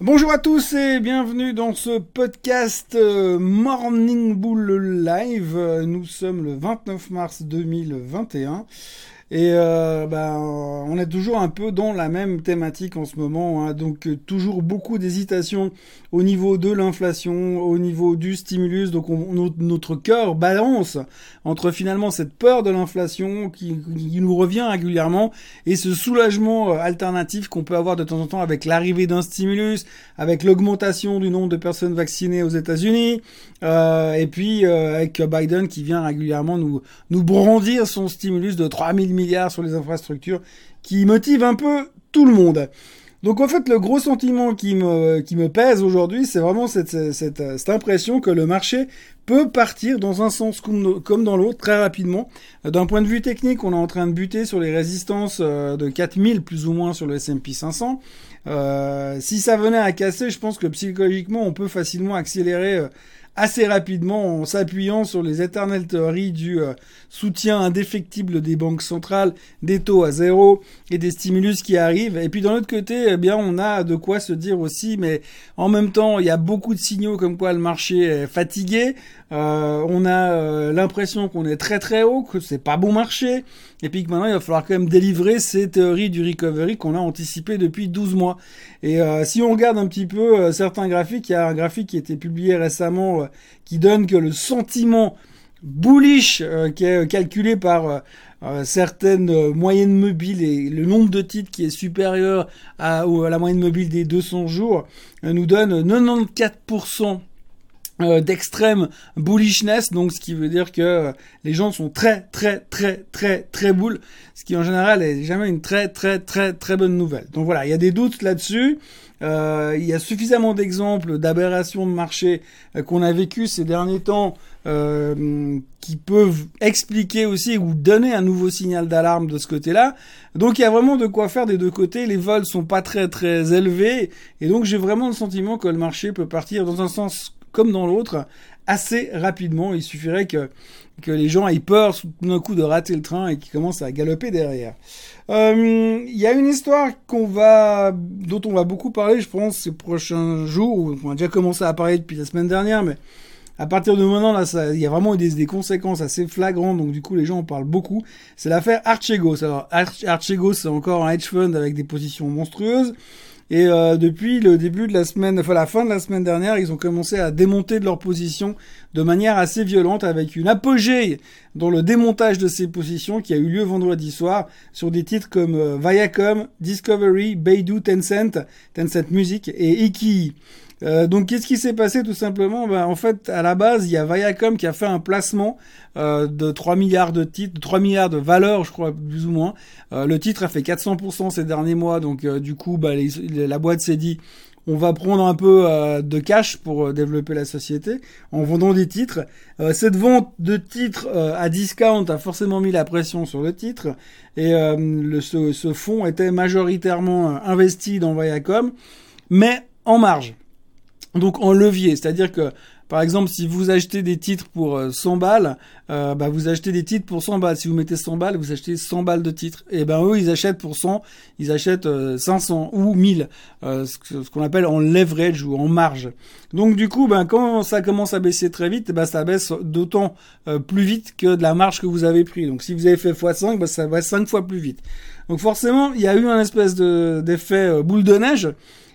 Bonjour à tous et bienvenue dans ce podcast euh, Morning Bull Live. Nous sommes le 29 mars 2021 et euh, ben, on est toujours un peu dans la même thématique en ce moment, hein. donc euh, toujours beaucoup d'hésitation au niveau de l'inflation, au niveau du stimulus. Donc on, notre cœur balance entre finalement cette peur de l'inflation qui, qui, nous revient régulièrement et ce soulagement euh, alternatif qu'on peut avoir de temps en temps avec l'arrivée d'un stimulus, avec l'augmentation du nombre de personnes vaccinées aux États-Unis, euh, et puis euh, avec Biden qui vient régulièrement nous nous brandir son stimulus de 3000 milliards sur les infrastructures qui motive un peu tout le monde. Donc en fait, le gros sentiment qui me, qui me pèse aujourd'hui, c'est vraiment cette, cette, cette, impression que le marché peut partir dans un sens comme, dans l'autre très rapidement. D'un point de vue technique, on est en train de buter sur les résistances euh, de 4000 plus ou moins sur le S&P 500. Euh, si ça venait à casser, je pense que psychologiquement, on peut facilement accélérer euh, assez rapidement en s'appuyant sur les éternelles théories du euh, soutien indéfectible des banques centrales, des taux à zéro et des stimulus qui arrivent. Et puis d'un autre côté, eh bien, on a de quoi se dire aussi, mais en même temps, il y a beaucoup de signaux comme quoi le marché est fatigué. Euh, on a euh, l'impression qu'on est très très haut, que c'est pas bon marché, et puis que maintenant il va falloir quand même délivrer ces théories du recovery qu'on a anticipé depuis 12 mois. Et si on regarde un petit peu certains graphiques, il y a un graphique qui a été publié récemment qui donne que le sentiment bullish qui est calculé par certaines moyennes mobiles et le nombre de titres qui est supérieur à, à la moyenne mobile des 200 jours nous donne 94% euh, d'extrême bullishness, donc ce qui veut dire que euh, les gens sont très très très très très bull, ce qui en général est jamais une très très très très bonne nouvelle. Donc voilà, il y a des doutes là-dessus. Euh, il y a suffisamment d'exemples d'aberrations de marché qu'on a vécu ces derniers temps qui peuvent expliquer aussi ou donner un nouveau signal d'alarme de ce côté-là. Donc il y a vraiment de quoi faire des deux côtés. Les vols sont pas très très élevés et donc j'ai vraiment le sentiment que le marché peut partir dans un sens comme dans l'autre assez rapidement. Il suffirait que, que les gens aient peur d'un coup de rater le train et qu'ils commencent à galoper derrière. Euh, il y a une histoire qu'on va, dont on va beaucoup parler, je pense, ces prochains jours. On a déjà commencé à parler depuis la semaine dernière, mais à partir de maintenant, là, il y a vraiment des, des conséquences assez flagrantes, donc du coup, les gens en parlent beaucoup. C'est l'affaire Archegos. Alors, Archegos, c'est encore un hedge fund avec des positions monstrueuses. Et euh, depuis le début de la semaine, enfin la fin de la semaine dernière, ils ont commencé à démonter de leur position de manière assez violente avec une apogée dans le démontage de ces positions qui a eu lieu vendredi soir sur des titres comme euh, Viacom, Discovery, Beidou, Tencent, Tencent Music et Iki. Euh, donc qu'est-ce qui s'est passé tout simplement? Ben, En fait, à la base, il y a Viacom qui a fait un placement euh, de 3 milliards de titres, 3 milliards de valeurs, je crois, plus ou moins. Euh, le titre a fait 400% ces derniers mois, donc du coup, bah, la boîte s'est dit, on va prendre un peu de cash pour développer la société en vendant des titres. cette vente de titres à discount a forcément mis la pression sur le titre et le, ce, ce fonds était majoritairement investi dans Viacom, mais en marge. Donc en levier, c'est-à-dire que par exemple, si vous achetez des titres pour 100 euh, balles, euh, bah, vous achetez des titres pour 100 balles. Si vous mettez 100 balles, vous achetez 100 balles de titres. Et ben eux, ils achètent pour 100, ils achètent 500 euh, ou 1000, ce qu'on appelle en leverage ou en marge. Donc du coup, ben quand ça commence à baisser très vite, ben ça baisse d'autant plus vite que de la marge que vous avez pris. Donc si vous avez fait x5, ben ça va 5 fois plus vite. Donc forcément, il y a eu un espèce de d'effet boule de neige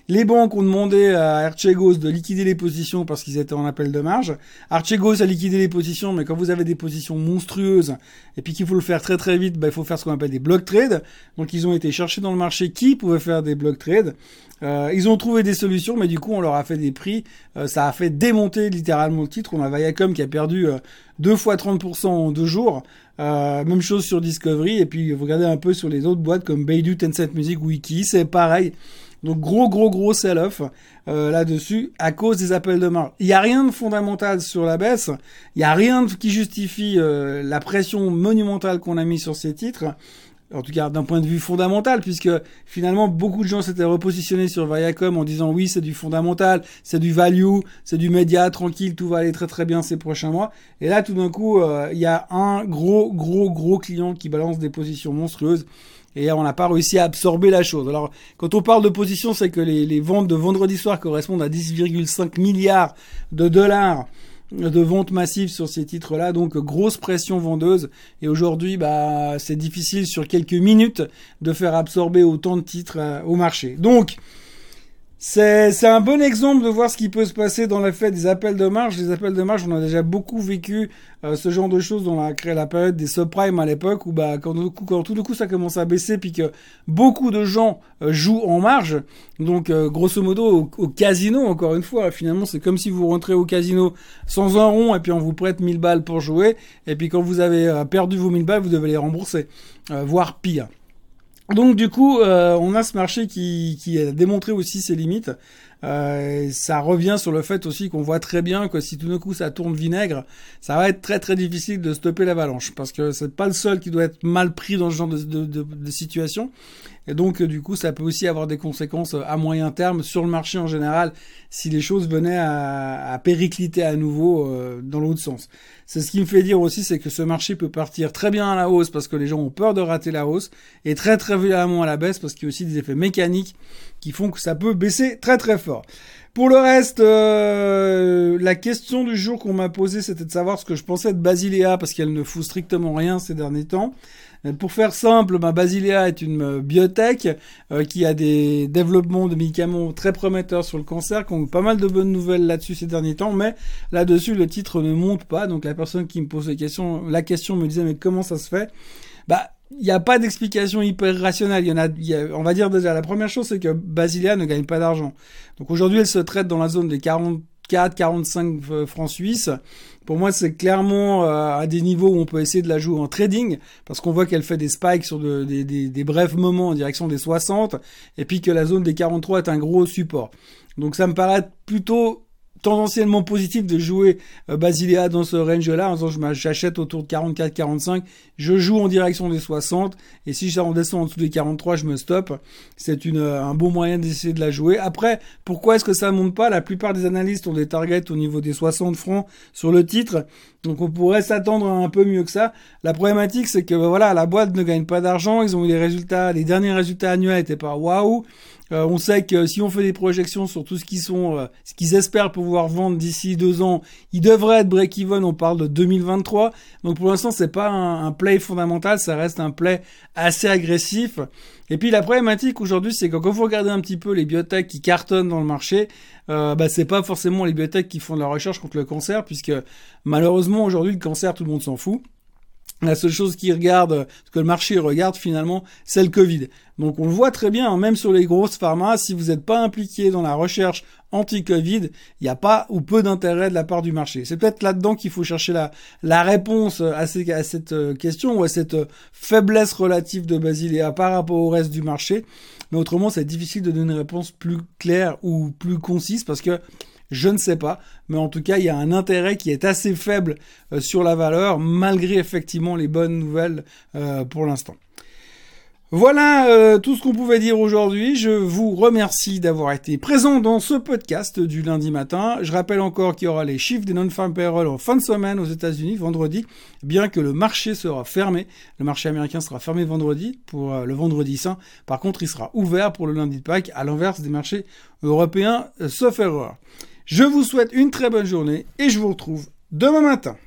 les banques ont demandé à Archegos de liquider les positions parce qu'ils étaient en appel de marge. Archegos a liquidé les positions, mais quand vous avez des positions monstrueuses et puis qu'il faut le faire très très vite, bah, il faut faire ce qu'on appelle des block trades. Donc ils ont été chercher dans le marché qui pouvait faire des block trades. Euh, ils ont trouvé des solutions, mais du coup on leur a fait des prix. Euh, ça a fait démonter littéralement le titre. On a Viacom qui a perdu euh, deux fois 30% en deux jours. même chose sur Discovery. Et puis vous regardez un peu sur les autres boîtes comme Beidou, Tencent Music, Wiki, c'est pareil. Donc gros gros gros sell-off euh, là-dessus à cause des appels de marge. Il n'y a rien de fondamental sur la baisse, il n'y a rien qui justifie euh, la pression monumentale qu'on a mis sur ces titres. En tout cas, d'un point de vue fondamental, puisque finalement beaucoup de gens s'étaient repositionnés sur Viacom en disant oui, c'est du fondamental, c'est du value, c'est du média, tranquille, tout va aller très très bien ces prochains mois. Et là, tout d'un coup, euh, il y a un gros gros gros client qui balance des positions monstrueuses et on n'a pas réussi à absorber la chose. Alors, quand on parle de position, c'est que les, ventes de vendredi soir correspondent à 10,5 milliards de dollars de ventes massives sur ces titres-là, donc grosse pression vendeuse. Et aujourd'hui, bah, c'est difficile sur quelques minutes de faire absorber autant de titres euh, au marché. Donc, c'est, un bon exemple de voir ce qui peut se passer dans le fait des appels de marge. Les appels de marge, on a déjà beaucoup vécu euh, ce genre de choses dans la, la période des subprimes à l'époque où bah, quand, quand, tout d'un coup ça commence à baisser puis que beaucoup de gens euh, jouent en marge. Donc euh, grosso modo au, casino, encore une fois, finalement c'est comme si vous rentrez au casino sans un rond et puis on vous prête 1000 balles pour jouer. Et puis quand vous avez perdu vos 1000 balles, vous devez les rembourser. voire pire. Donc du coup, euh, on a ce marché qui, qui, a démontré aussi ses limites. Euh, ça revient sur le fait aussi qu'on voit très bien que si tout d'un coup ça tourne vinaigre, ça va être très très difficile de stopper l'avalanche parce que c'est pas le seul qui doit être mal pris dans ce genre de, de, de, situation. Et donc du coup, ça peut aussi avoir des conséquences à moyen terme sur le marché en général si les choses venaient à, à péricliter à nouveau euh, dans l'autre sens. C'est ce qui me fait dire aussi, c'est que ce marché peut partir très bien à la hausse parce que les gens ont peur de rater la hausse et très très violemment à la baisse parce qu'il y a aussi des effets mécaniques qui font que ça peut baisser très très fort. Pour le reste, euh, la question du jour qu'on m'a posée, c'était de savoir ce que je pensais de Basilea, parce qu'elle ne fout strictement rien ces derniers temps. Euh, pour faire simple, ma Basilea est une euh, biotech qui a des développements de médicaments très prometteurs sur le cancer, qui ont pas mal de bonnes nouvelles là-dessus ces derniers temps, mais là-dessus le titre ne monte pas. Donc la personne qui me pose la question, la question me disait mais comment ça se fait? Bah il n'y a pas d'explication hyper rationnelle. Il y en a, on va dire déjà, la première chose, c'est que Basilia ne gagne pas d'argent. Donc aujourd'hui, elle se traite dans la zone des 44, 45 euh, francs suisses. Pour moi, c'est clairement euh, à des niveaux où on peut essayer de la jouer en trading, parce qu'on voit qu'elle fait des spikes sur des, des, brefs moments en direction des 60, et puis que la zone des 43 est un gros support. Donc ça me paraît plutôt tendanciellement positif de jouer euh, Basilea dans ce range-là, en disant j'achète autour de 44-45, je joue en direction des 60, et si ça redescend en dessous des 43, je me stoppe. C'est une euh, un bon moyen d'essayer de la jouer. Après, pourquoi est-ce que ça monte pas? La plupart des analystes ont des targets au niveau des 60 francs sur le titre, donc on pourrait s'attendre un peu mieux que ça. La problématique, c'est que voilà, la boîte ne gagne pas d'argent, ils ont eu des résultats, les derniers résultats annuels étaient pas waouh. Euh, on sait que si on fait des projections sur tout ce qu'ils sont, euh, ce qu'ils espèrent pouvoir vendre d'ici deux ans, ils devraient être break-even. On parle de 2023. Donc pour l'instant, c'est pas un, play fondamental, ça reste un play assez agressif. Et puis la problématique aujourd'hui, c'est que quand vous regardez un petit peu les biotech qui cartonnent dans le marché, euh, bah, c'est pas forcément les biotech qui font de la recherche contre le cancer, puisque malheureusement aujourd'hui le cancer, tout le monde s'en fout. La seule chose qui regarde, ce que le marché regarde finalement, c'est le Covid. Donc on le voit très bien, hein, même sur les grosses pharma, si vous n'êtes pas impliqué dans la recherche anti-Covid, il n'y a pas ou peu d'intérêt de la part du marché. C'est peut-être là-dedans qu'il faut chercher la, réponse à, à cette euh, question ou à cette euh, faiblesse relative de Basilea par rapport au reste du marché. Mais autrement, c'est difficile de donner une réponse plus claire ou plus concise parce que je ne sais pas, mais en tout cas, il y a un intérêt qui est assez faible euh, sur la valeur, malgré effectivement les bonnes nouvelles euh, pour l'instant. Voilà euh, tout ce qu'on pouvait dire aujourd'hui. Je vous remercie d'avoir été présent dans ce podcast du lundi matin. Je rappelle encore qu'il y aura les chiffres des non-farm payroll en fin de semaine aux États-Unis vendredi, bien que le marché sera fermé. Le marché américain sera fermé vendredi pour le vendredi saint. Par contre, il sera ouvert pour le lundi de Pâques, à l'inverse des marchés européens, sauf erreur. Je vous souhaite une très bonne journée et je vous retrouve demain matin.